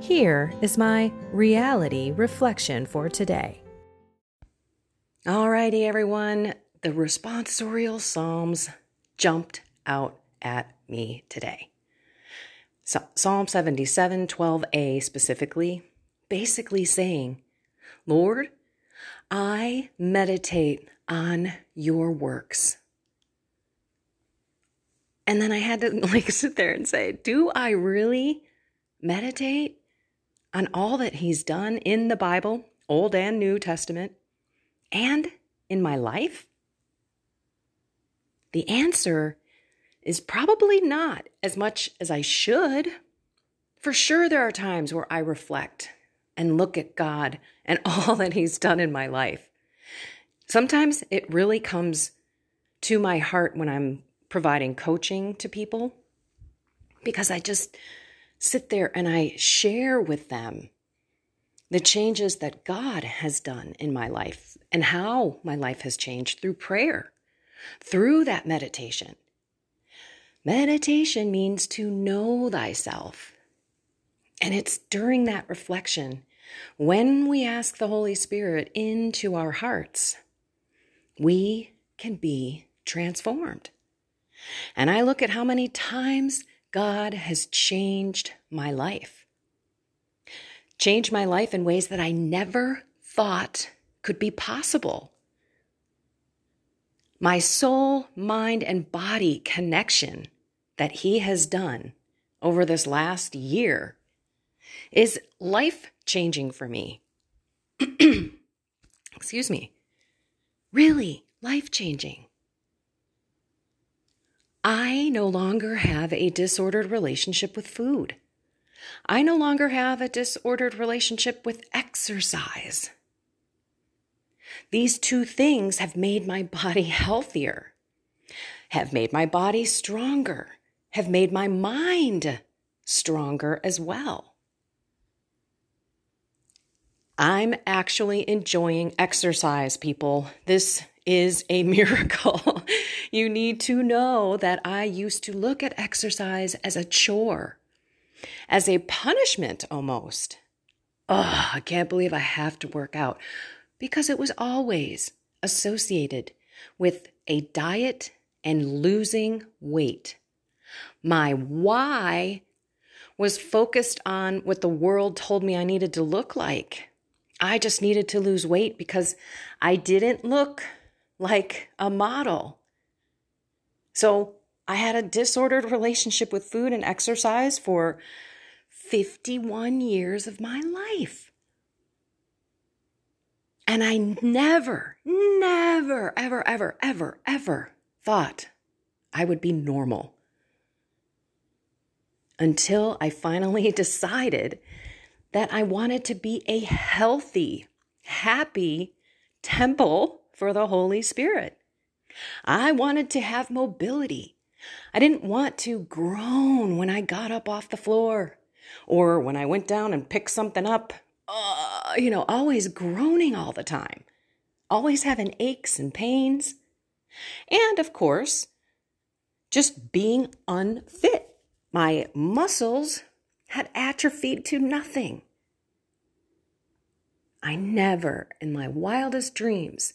Here is my reality reflection for today. Alrighty, everyone, the responsorial Psalms jumped out at me today. So, Psalm 77, 12a specifically, basically saying, Lord, I meditate on your works. And then I had to like sit there and say, Do I really meditate on all that He's done in the Bible, Old and New Testament, and in my life? The answer is probably not as much as I should. For sure, there are times where I reflect and look at God and all that He's done in my life. Sometimes it really comes to my heart when I'm providing coaching to people because I just sit there and I share with them the changes that God has done in my life and how my life has changed through prayer, through that meditation. Meditation means to know thyself. And it's during that reflection when we ask the Holy Spirit into our hearts, we can be transformed. And I look at how many times God has changed my life. Changed my life in ways that I never thought could be possible. My soul, mind, and body connection that He has done over this last year is life changing for me. Excuse me. Really life changing. I no longer have a disordered relationship with food. I no longer have a disordered relationship with exercise. These two things have made my body healthier, have made my body stronger, have made my mind stronger as well. I'm actually enjoying exercise, people. This is a miracle. you need to know that I used to look at exercise as a chore, as a punishment almost. Oh, I can't believe I have to work out because it was always associated with a diet and losing weight. My why was focused on what the world told me I needed to look like. I just needed to lose weight because I didn't look like a model. So I had a disordered relationship with food and exercise for 51 years of my life. And I never, never, ever, ever, ever, ever thought I would be normal until I finally decided that I wanted to be a healthy, happy temple for the Holy Spirit. I wanted to have mobility. I didn't want to groan when I got up off the floor or when I went down and picked something up. Uh, you know, always groaning all the time, always having aches and pains. And of course, just being unfit. My muscles had atrophied to nothing. I never, in my wildest dreams,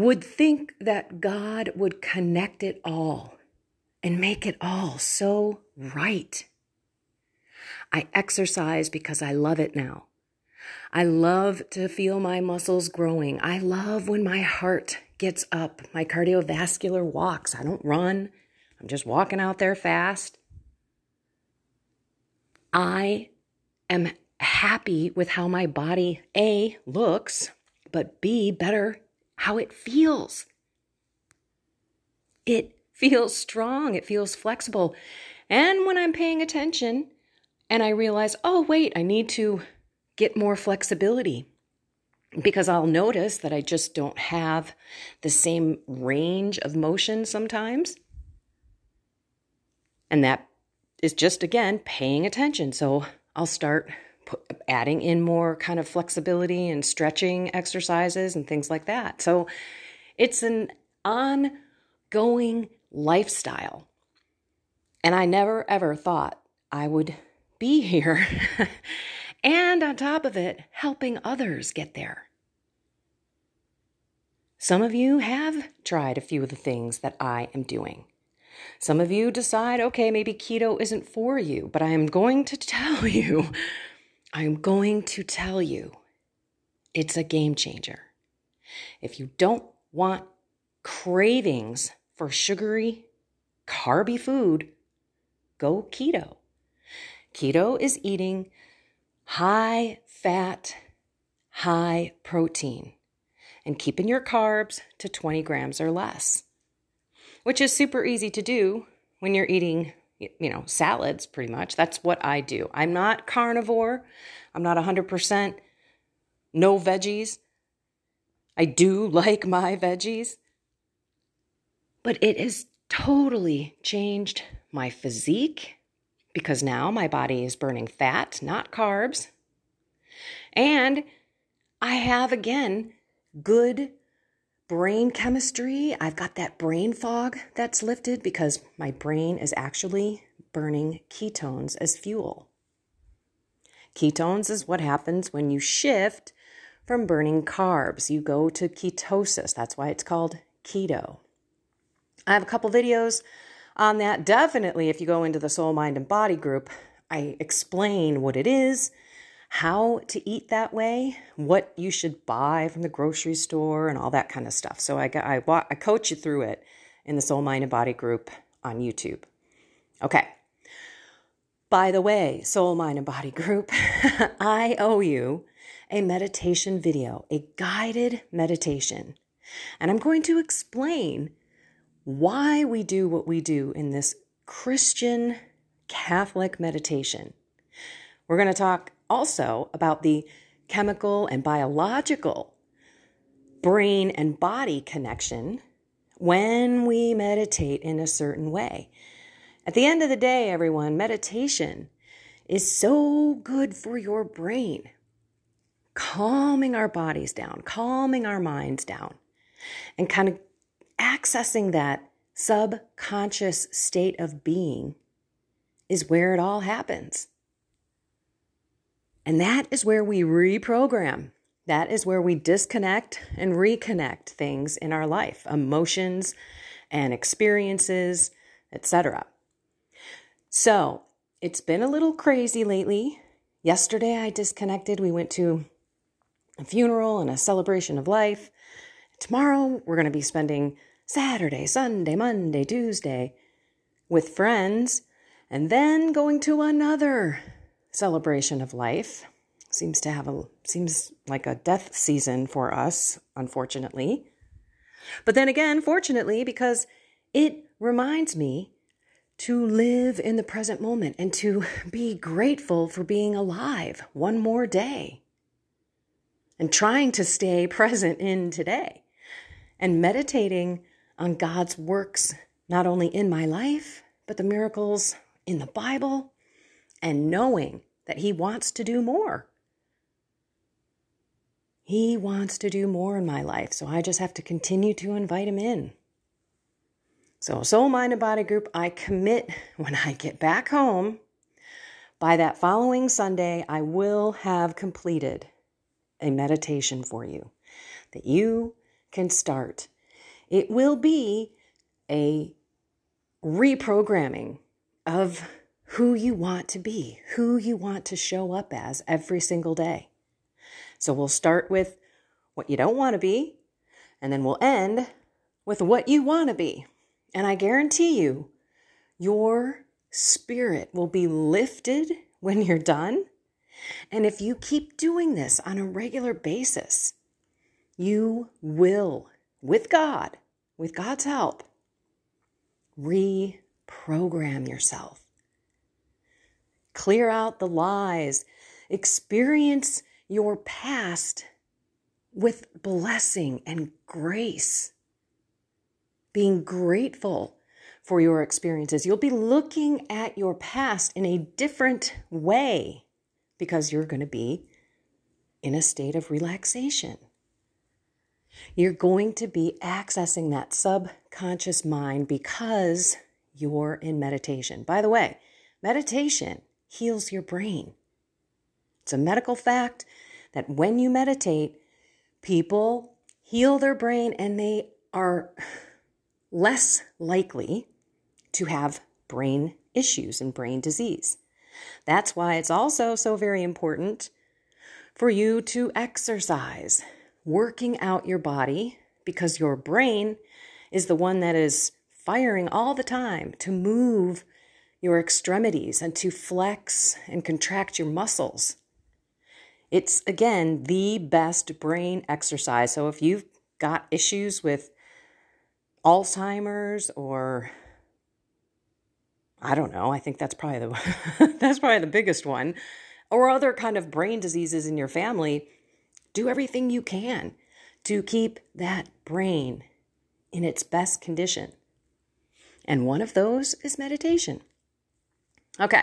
would think that God would connect it all and make it all so right. I exercise because I love it now. I love to feel my muscles growing. I love when my heart gets up, my cardiovascular walks. I don't run, I'm just walking out there fast. I am happy with how my body, A, looks, but B, better, how it feels. It feels strong, it feels flexible. And when I'm paying attention and I realize, oh, wait, I need to get more flexibility because I'll notice that I just don't have the same range of motion sometimes. And that is just, again, paying attention. So I'll start adding in more kind of flexibility and stretching exercises and things like that. So it's an ongoing lifestyle. And I never ever thought I would be here and on top of it, helping others get there. Some of you have tried a few of the things that I am doing. Some of you decide, okay, maybe keto isn't for you, but I am going to tell you, I am going to tell you, it's a game changer. If you don't want cravings for sugary, carby food, go keto. Keto is eating high fat, high protein, and keeping your carbs to 20 grams or less, which is super easy to do when you're eating, you know, salads pretty much. That's what I do. I'm not carnivore, I'm not 100% no veggies. I do like my veggies, but it has totally changed my physique because now my body is burning fat, not carbs. And I have again good brain chemistry. I've got that brain fog that's lifted because my brain is actually burning ketones as fuel. Ketones is what happens when you shift from burning carbs. You go to ketosis. That's why it's called keto. I have a couple videos on that. Definitely, if you go into the soul, mind, and body group, I explain what it is, how to eat that way, what you should buy from the grocery store, and all that kind of stuff. So I, got, I, I coach you through it in the soul, mind, and body group on YouTube. Okay. By the way, soul, mind, and body group, I owe you a meditation video, a guided meditation. And I'm going to explain why we do what we do in this Christian Catholic meditation. We're going to talk also about the chemical and biological brain and body connection when we meditate in a certain way. At the end of the day, everyone, meditation is so good for your brain, calming our bodies down, calming our minds down, and kind of accessing that subconscious state of being is where it all happens. And that is where we reprogram. That is where we disconnect and reconnect things in our life, emotions and experiences, etc. So, it's been a little crazy lately. Yesterday I disconnected. We went to a funeral and a celebration of life. Tomorrow we're going to be spending Saturday, Sunday, Monday, Tuesday with friends, and then going to another celebration of life. Seems to have a seems like a death season for us, unfortunately. But then again, fortunately, because it reminds me to live in the present moment and to be grateful for being alive one more day and trying to stay present in today and meditating on God's works, not only in my life, but the miracles in the Bible, and knowing that He wants to do more. He wants to do more in my life, so I just have to continue to invite Him in. So, Soul, Mind, and Body Group, I commit when I get back home, by that following Sunday, I will have completed a meditation for you that you can start it will be a reprogramming of who you want to be, who you want to show up as every single day. So we'll start with what you don't want to be, and then we'll end with what you want to be. And I guarantee you, your spirit will be lifted when you're done. And if you keep doing this on a regular basis, you will, with God, with God's help, reprogram yourself. Clear out the lies. Experience your past with blessing and grace. Being grateful for your experiences. You'll be looking at your past in a different way because you're going to be in a state of relaxation. You're going to be accessing that subconscious mind because you're in meditation. By the way, meditation heals your brain. It's a medical fact that when you meditate, people heal their brain and they are less likely to have brain issues and brain disease. That's why it's also so very important for you to exercise, working out your body, because your brain is the one that is firing all the time to move your extremities and to flex and contract your muscles. It's again the best brain exercise. So if you've got issues with Alzheimer's or I don't know, I think that's probably the that's probably the biggest one or other kind of brain diseases in your family, do everything you can to keep that brain in its best condition. And one of those is meditation. Okay.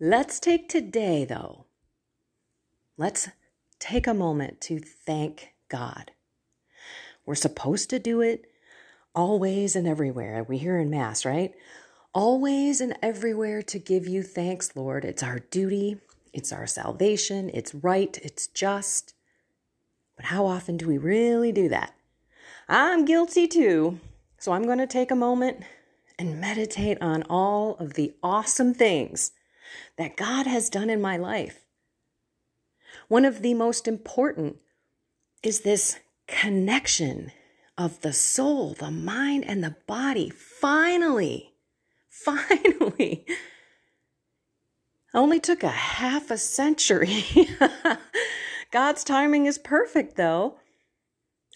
Let's take today though Let's take a moment to thank God. We're supposed to do it always and everywhere. We hear in Mass, right? Always and everywhere to give you thanks, Lord. It's our duty, it's our salvation, it's right, it's just. But how often do we really do that? I'm guilty too. So I'm going to take a moment and meditate on all of the awesome things that God has done in my life. One of the most important is this connection of the soul, the mind, and the body. Finally, finally. Only took a half a century. God's timing is perfect, though.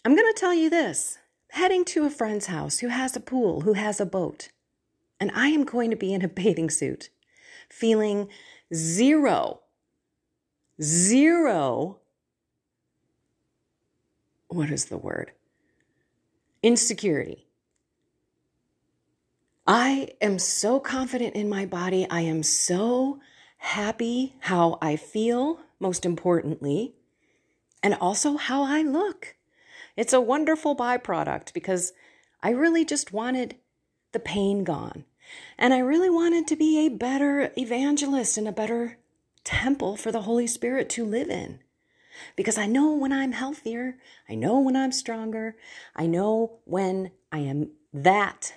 I'm going to tell you this heading to a friend's house who has a pool, who has a boat, and I am going to be in a bathing suit, feeling zero zero, what is the word? Insecurity. I am so confident in my body. I am so happy how I feel, most importantly, and also how I look. It's a wonderful byproduct because I really just wanted the pain gone. And I really wanted to be a better evangelist and a better temple for the Holy Spirit to live in. Because I know when I'm healthier, I know when I'm stronger, I know when I am that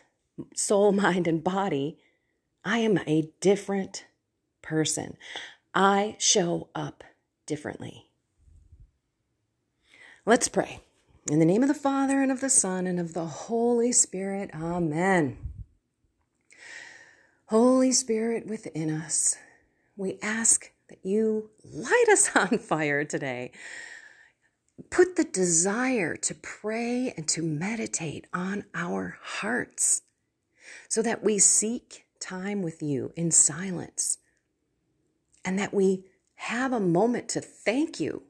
soul, mind, and body, I am a different person. I show up differently. Let's pray. In the name of the Father, and of the Son, and of the Holy Spirit, Amen. Holy Spirit within us, we ask that you light us on fire today. Put the desire to pray and to meditate on our hearts so that we seek time with you in silence and that we have a moment to thank you,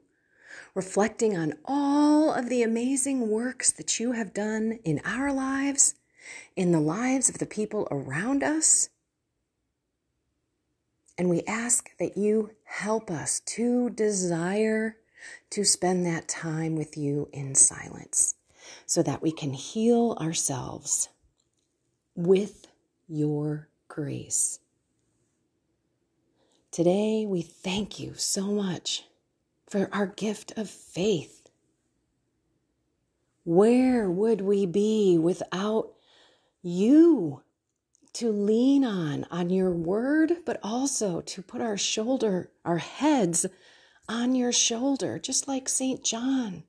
reflecting on all of the amazing works that you have done in our lives, in the lives of the people around us and we ask that you help us to desire to spend that time with you in silence so that we can heal ourselves with your grace. Today, we thank you so much for our gift of faith. Where would we be without you? to lean on, on your word, but also to put our shoulder, our heads on your shoulder, just like St. John,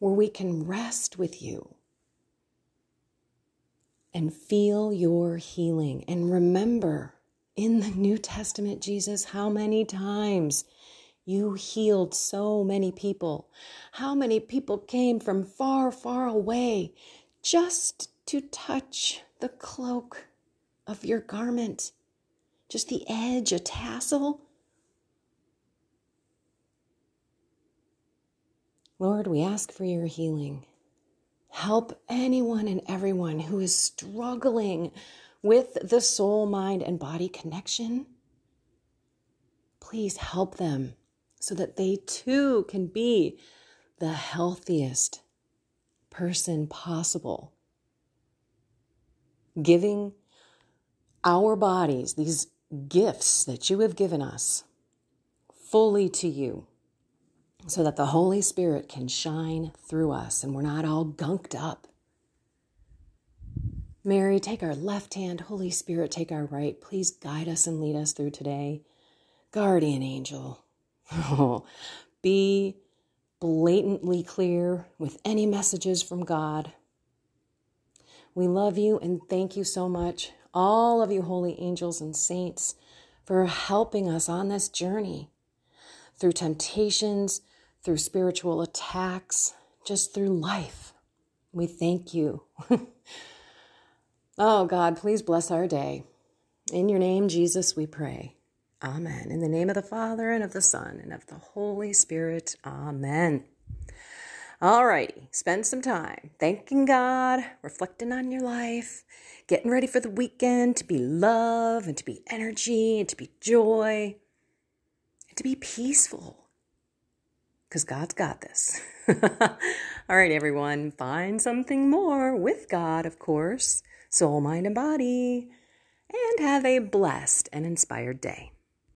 where we can rest with you and feel your healing. And remember in the New Testament, Jesus, how many times you healed so many people. How many people came from far, far away just to touch the cloak of your garment, just the edge, a tassel. Lord, we ask for your healing. Help anyone and everyone who is struggling with the soul, mind, and body connection. Please help them so that they too can be the healthiest person possible. Giving our bodies, these gifts that you have given us, fully to you, so that the Holy Spirit can shine through us and we're not all gunked up. Mary, take our left hand. Holy Spirit, take our right. Please guide us and lead us through today. Guardian angel, be blatantly clear with any messages from God. We love you and thank you so much, all of you holy angels and saints, for helping us on this journey through temptations, through spiritual attacks, just through life. We thank you. oh, God, please bless our day. In your name, Jesus, we pray. Amen. In the name of the Father, and of the Son, and of the Holy Spirit. Amen. All righty, spend some time thanking God, reflecting on your life, getting ready for the weekend to be love and to be energy and to be joy and to be peaceful. Because God's got this. All right, everyone, find something more with God, of course, soul, mind, and body, and have a blessed and inspired day.